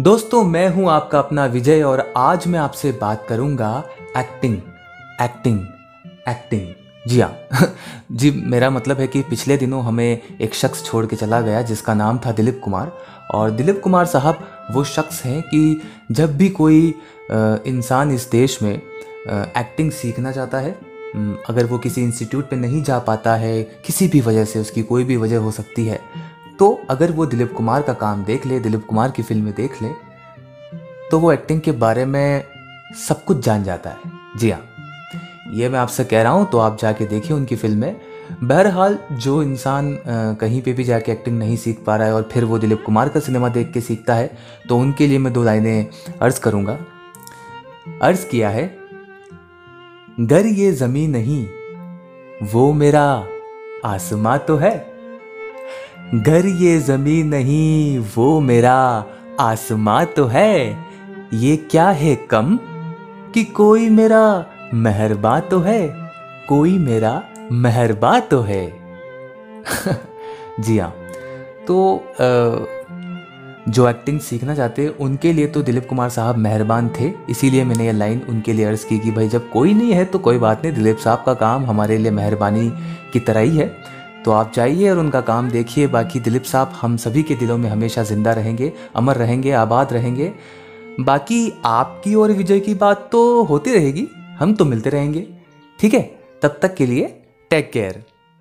दोस्तों, मैं हूँ आपका अपना विजय और आज मैं आपसे बात करूँगा एक्टिंग एक्टिंग एक्टिंग जी हाँ। जी, मेरा मतलब है कि पिछले दिनों हमें एक शख्स छोड़ के चला गया जिसका नाम था दिलीप कुमार। और दिलीप कुमार साहब वो शख्स हैं कि जब भी कोई इंसान इस देश में एक्टिंग सीखना चाहता है अगर वो किसी इंस्टीट्यूट पे नहीं जा पाता है, किसी भी वजह से उसकी कोई भी वजह हो सकती है तो अगर वो दिलीप कुमार का काम देख ले, दिलीप कुमार की फ़िल्में देख ले तो वो एक्टिंग के बारे में सब कुछ जान जाता है। जी हाँ। ये मैं आपसे कह रहा हूँ तो आप जाके देखिए उनकी फ़िल्में। बहरहाल, जो इंसान कहीं पे भी जाके एक्टिंग नहीं सीख पा रहा है और फिर वो दिलीप कुमार का सिनेमा देख के सीखता है तो उनके लिए मैं दो लाइनें अर्ज़ करूँगा। अर्ज़ किया है गर ये ज़मीन नहीं, वो मेरा आसमां तो है। घर ये ज़मीन नहीं, वो मेरा। आसमां तो है। ये क्या है कम? कि कोई मेरा मेहरबा तो है, कोई मेरा मेहरबा तो है। जी हाँ। तो जो एक्टिंग सीखना चाहते हैं उनके लिए तो दिलीप कुमार साहब मेहरबान थे। इसीलिए मैंने ये लाइन उनके लिए अर्ज़ की कि भाई, जब कोई नहीं है तो कोई बात नहीं। दिलीप साहब का काम हमारे लिए मेहरबानी की तरह ही है। तो आप जाइए और उनका काम देखिए। बाकी दिलीप साहब, हम सभी के दिलों में हमेशा ज़िंदा रहेंगे, अमर रहेंगे, आबाद रहेंगे। बाकी आपकी और विजय की बात तो होती रहेगी, हम तो मिलते रहेंगे। ठीक है, तब तक के लिए टेक केयर